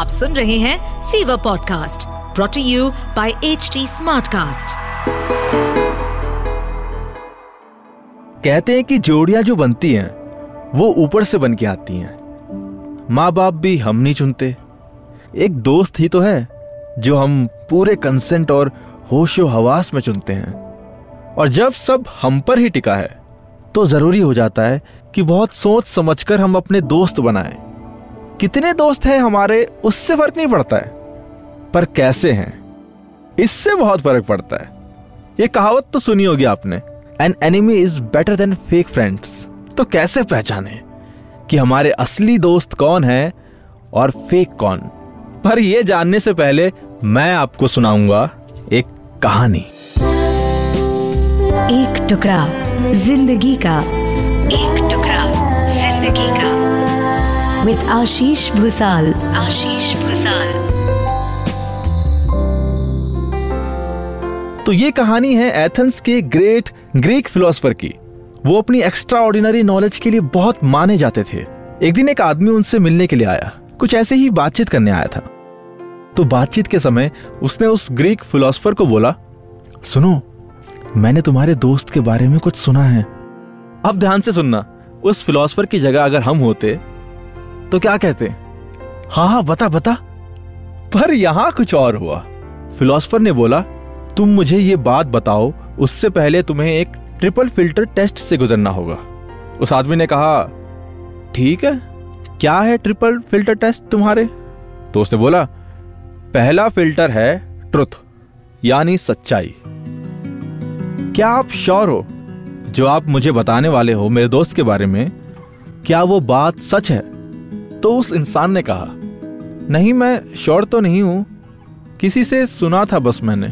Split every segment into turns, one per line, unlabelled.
आप सुन रहे हैं fever podcast brought to you by H Smartcast.
कहते हैं कि जोड़ियाँ जो बनती हैं, वो ऊपर से बन के आती हैं। माँ बाप भी हम नहीं चुनते। एक दोस्त ही तो है, जो हम पूरे कंसेंट और होशो हवास में चुनते हैं। और जब सब हम पर ही टिका है तो ज़रूरी हो जाता है कि बहुत सोच समझकर हम अपने दोस्त बनाएँ। कितने दोस्त हैं हमारे, उससे फ़र्क नहीं पड़ता है। पर कैसे हैं? इससे बहुत फ़र्क पड़ता है। ये कहावत तो सुनी होगी आपने an enemy is better than fake friends तो कैसे पहचाने कि हमारे असली दोस्त कौन है और फेक कौन? पर यह जानने से पहले मैं आपको सुनाऊँगा एक कहानी।
एक टुकड़ा ज़िंदगी का, एक टुकड़ा ज़िंदगी का। विद आशीष भूसाल। आशीष भूसाल।
तो ये कहानी है एथेंस के ग्रेट ग्रीक फिलोसफर की। वो अपनी एक्स्ट्रा ऑर्डिनरी नॉलेज के लिए बहुत माने जाते थे। एक दिन एक आदमी उनसे मिलने के लिए आया। कुछ ऐसे ही बातचीत करने आया था। तो बातचीत के समय उसने उस ग्रीक फिलोसफर को बोला सुनो मैंने तुम्हारे दोस्त के बारे में कुछ सुना है। अब ध्यान से सुनना उस फिलोसफर की जगह अगर हम होते तो क्या कहते? हाँ हाँ बता बता। पर यहाँ कुछ और हुआ। फिलोसफर ने बोला, तुम मुझे ये बात बताओ, उससे पहले तुम्हें एक ट्रिपल फ़िल्टर टेस्ट से गुजरना होगा। उस आदमी ने कहा, ठीक है, क्या है ट्रिपल फ़िल्टर टेस्ट तुम्हारे? तो उसने बोला, पहला फ़िल्टर है ट्रुथ, यानी सच्चाई। क्या आप श्योर हो, जो आप मुझे बताने वाले हो मेरे दोस्त के बारे में, क्या वो बात सच है? तो उस इंसान ने कहा, नहीं, मैं श्योर तो नहीं हूँ, किसी से सुना था बस मैंने।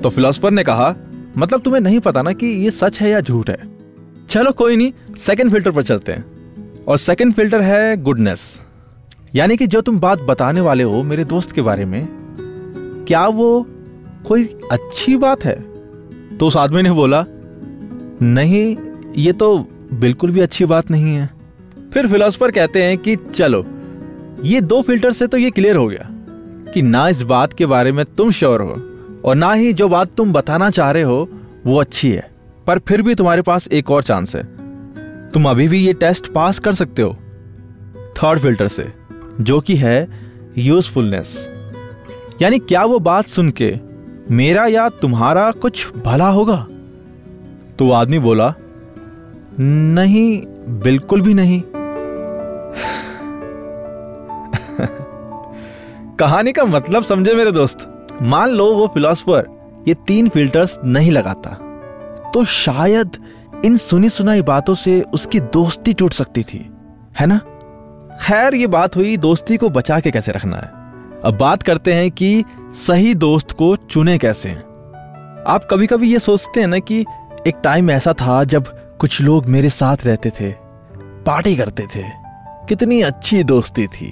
तो फिलोसफर ने कहा मतलब तुम्हें नहीं पता ना कि ये सच है या झूठ है? चलो, कोई नहीं सेकंड फ़िल्टर पर चलते हैं। और सेकंड फ़िल्टर है गुडनेस यानी कि जो तुम बात बताने वाले हो मेरे दोस्त के बारे में, क्या वो कोई अच्छी बात है? तो उस आदमी ने बोला, नहीं, ये तो बिल्कुल भी अच्छी बात नहीं है। फिर फिलोसफर कहते हैं कि चलो, ये दो फ़िल्टर से तो ये क्लियर हो गया कि ना इस बात के बारे में तुम श्योर हो और ना ही जो बात तुम बताना चाह रहे हो, वो अच्छी है। पर फिर भी तुम्हारे पास एक और चांस है। तुम अभी भी ये टेस्ट पास कर सकते हो थर्ड फ़िल्टर से, जो कि है यूजफुलनेस यानी क्या वो बात सुन के मेरा या तुम्हारा कुछ भला होगा? तो आदमी बोला, नहीं, बिल्कुल भी नहीं। कहानी का मतलब समझे मेरे दोस्त, मान लो वो फिलोसफर ये तीन फिल्टर्स नहीं लगाता तो शायद इन सुनी सुनाई बातों से उसकी दोस्ती टूट सकती थी, है ना? खैर, ये बात हुई दोस्ती को बचा के कैसे रखना है? अब बात करते हैं कि सही दोस्त को चुने कैसे आप कभी कभी ये सोचते हैं ना कि एक टाइम ऐसा था जब कुछ लोग मेरे साथ रहते थे पार्टी करते थे। कितनी अच्छी दोस्ती थी,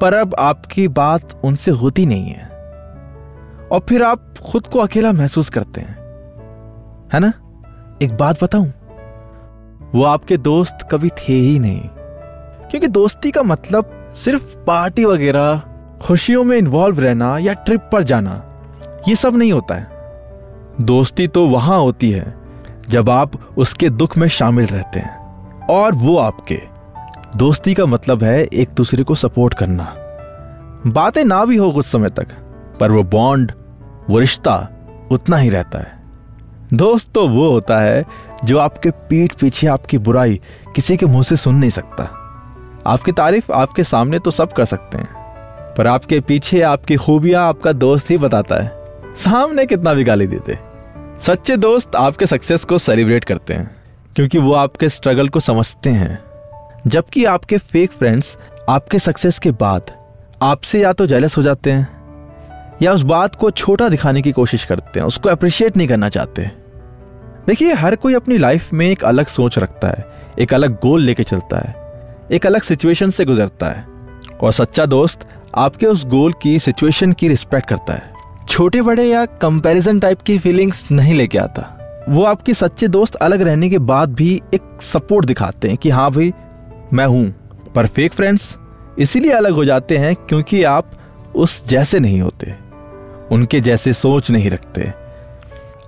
पर अब आपकी बात उनसे होती नहीं है। और फिर आप खुद को अकेला महसूस करते हैं, है ना? एक बात बताऊँ, वो आपके दोस्त कभी थे ही नहीं, क्योंकि दोस्ती का मतलब सिर्फ़ पार्टी वगैरह, खुशियों में इन्वॉल्व रहना या ट्रिप पर जाना, ये सब नहीं होता है। दोस्ती तो वहाँ होती है, जब आप उसके दुख में शामिल रहते हैं, और वो आपके। दोस्ती का मतलब है एक दूसरे को सपोर्ट करना। बातें ना भी हो कुछ समय तक, पर वो बॉन्ड, वो रिश्ता उतना ही रहता है। दोस्त तो वो होता है जो आपके पीठ पीछे आपकी बुराई किसी के मुँह से सुन नहीं सकता। आपकी तारीफ़ आपके सामने तो सब कर सकते हैं, पर आपके पीछे आपकी खूबियाँ आपका दोस्त ही बताता है। सामने कितना भी गाली देते। सच्चे दोस्त आपके सक्सेस को सेलिब्रेट करते हैं, क्योंकि वो आपके स्ट्रगल को समझते हैं। जबकि आपके फेक फ्रेंड्स आपके सक्सेस के बाद, आपसे या तो जेलस हो जाते हैं, या उस बात को छोटा दिखाने की कोशिश करते हैं, उसको अप्रिशिएट नहीं करना चाहते। देखिए, हर कोई अपनी लाइफ में एक अलग सोच रखता है, एक अलग गोल लेके चलता है, एक अलग सिचुएशन से गुजरता है। और सच्चा दोस्त आपके उस गोल की सिचुएशन की रिस्पेक्ट करता है। छोटे, बड़े या कंपैरिजन टाइप की फीलिंग्स नहीं लेके आता। वो आपके सच्चे दोस्त अलग रहने के बाद भी एक सपोर्ट दिखाते हैं कि हाँ भाई मैं हूँ, पर फेक फ्रेंड्स इसीलिए अलग हो जाते हैं क्योंकि आप उस जैसे नहीं होते, उनके जैसे सोच नहीं रखते।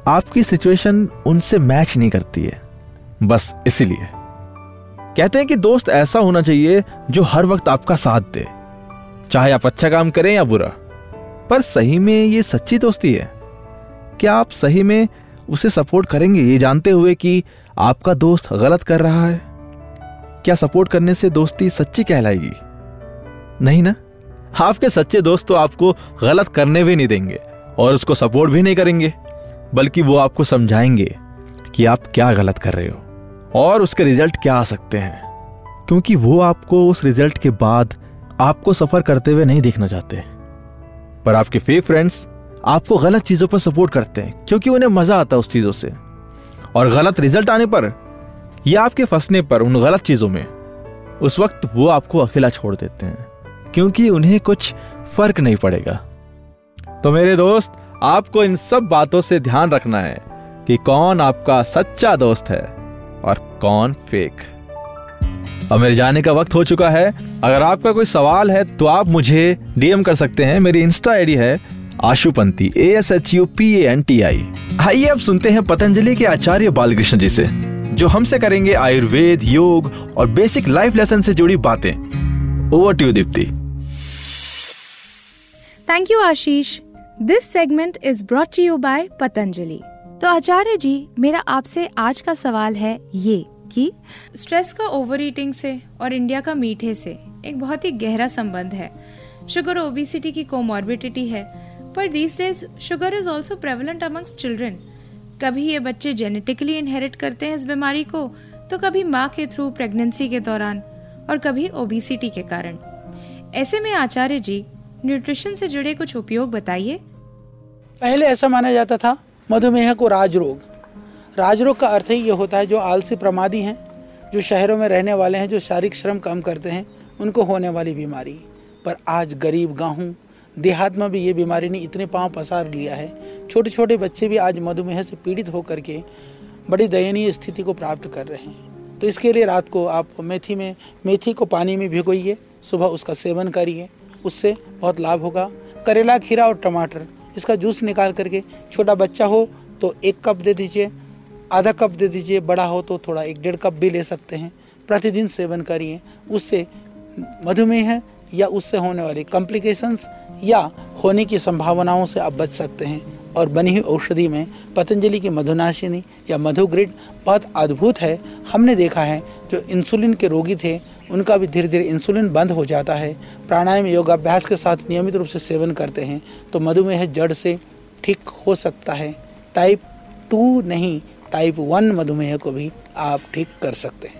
आपकी सिचुएशन उनसे मैच नहीं करती है, बस इसीलिए। कहते हैं कि दोस्त ऐसा होना चाहिए जो हर वक्त आपका साथ दे, चाहे आप अच्छा काम करें या बुरा। पर सही में ये सच्ची दोस्ती है। क्या आप सही में उसे सपोर्ट करेंगे ये जानते हुए कि आपका दोस्त गलत कर रहा है? क्या सपोर्ट करने से दोस्ती सच्ची कहलाएगी? नहीं ना? आपके सच्चे दोस्त तो आपको गलत करने भी नहीं देंगे और उसको सपोर्ट भी नहीं करेंगे, बल्कि वो आपको समझाएँगे कि आप क्या गलत कर रहे हो और उसके रिज़ल्ट क्या आ सकते हैं। क्योंकि वो आपको उस रिज़ल्ट के बाद आपको सफ़र करते हुए नहीं देखना चाहते। पर आपके फेक फ्रेंड्स आपको गलत चीज़ों पर सपोर्ट करते हैं, क्योंकि उन्हें मज़ा आता है उस चीज़ों से। और गलत रिज़ल्ट आने पर या आपके फंसने पर उन गलत चीज़ों में। उस वक्त वो आपको अकेला छोड़ देते हैं, क्योंकि उन्हें कुछ फ़र्क नहीं पड़ेगा। तो मेरे दोस्त, आपको इन सब बातों से ध्यान रखना है कि कौन आपका सच्चा दोस्त है और कौन फेक अब मेरे जाने का वक्त हो चुका है। अगर आपका कोई सवाल है तो आप मुझे डीएम कर सकते हैं। मेरी इंस्टा आईडी है Ashupanti A S H U P N T I आइए, अब सुनते हैं पतंजलि के आचार्य बालकृष्ण जी से। जो हमसे करेंगे आयुर्वेद, योग और बेसिक लाइफ लेसन से जुड़ी बातें। Over to Deepti
thank you Ashish this segment is brought you by Patanjali तो आचार्य जी, मेरा आपसे आज का सवाल है ये कि स्ट्रेस का ओवर ईटिंग से और इंडिया का मीठे से एक बहुत ही गहरा संबंध है। शुगर ओबिसिटी की कोमॉर्बिडिटी है। पर these days sugar is also prevalent amongst children कभी ये बच्चे जेनेटिकली इनहेरिट करते हैं इस बीमारी को तो कभी माँ के थ्रू प्रेगनेंसी के दौरान और कभी ओबिसिटी के कारण। ऐसे में आचार्य जी न्यूट्रिशन से जुड़े कुछ उपयोग बताइए।
पहले ऐसा माना जाता था, मधुमेह को राजरोग। राजरोग का अर्थ ही ये होता है, जो आलसी प्रमादी हैं, जो शहरों में रहने वाले हैं, जो शारीरिक श्रम कम करते हैं, उनको होने वाली बीमारी। पर आज गरीब गाँव देहात में भी ये बीमारी ने इतने पाँव पसार लिया है छोटे छोटे बच्चे भी आज मधुमेह से पीड़ित होकर के बड़ी दयनीय स्थिति को प्राप्त कर रहे हैं। तो इसके लिए रात को आप मेथी में, मेथी को पानी में भिगोइए, सुबह उसका सेवन करिए, उससे बहुत लाभ होगा। करेला, खीरा और टमाटर, इसका जूस निकाल करके छोटा बच्चा हो तो एक कप दे दीजिए, आधा कप दे दीजिए, बड़ा हो तो थोड़ा एक डेढ़ कप भी ले सकते हैं। प्रतिदिन सेवन करिए, उससे मधुमेह या उससे होने वाली कॉम्प्लिकेशंस या होने की संभावनाओं से आप बच सकते हैं। और बनी हुई औषधि में पतंजलि की मधुनाशिनी या मधुग्रिड बहुत अद्भुत है। हमने देखा है, जो इंसुलिन के रोगी थे, उनका भी धीरे धीरे इंसुलिन बंद हो जाता है। प्राणायाम योगाभ्यास के साथ नियमित रूप से सेवन करते हैं तो मधुमेह जड़ से ठीक हो सकता है। टाइप टू नहीं, टाइप वन मधुमेह को भी आप ठीक कर सकते हैं।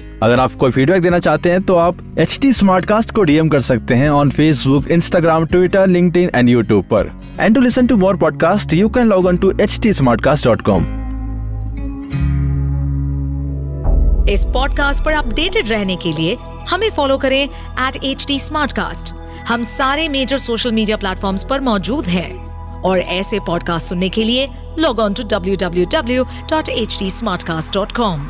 अगर आप कोई फीडबैक देना चाहते हैं तो आप एच टी को डीएम कर सकते हैं on Facebook Instagram Twitter link and YouTube पर. And to listen to more podcast you can log on to H T smart cast dot com
इस पॉडकास्ट पर अपडेटेड रहने के लिए हमें फॉलो करें एट एच टी हम सारे मेजर सोशल मीडिया प्लेटफॉर्म पर मौजूद हैं। और ऐसे पॉडकास्ट सुनने के लिए log on to W W W dot H T smart cast dot com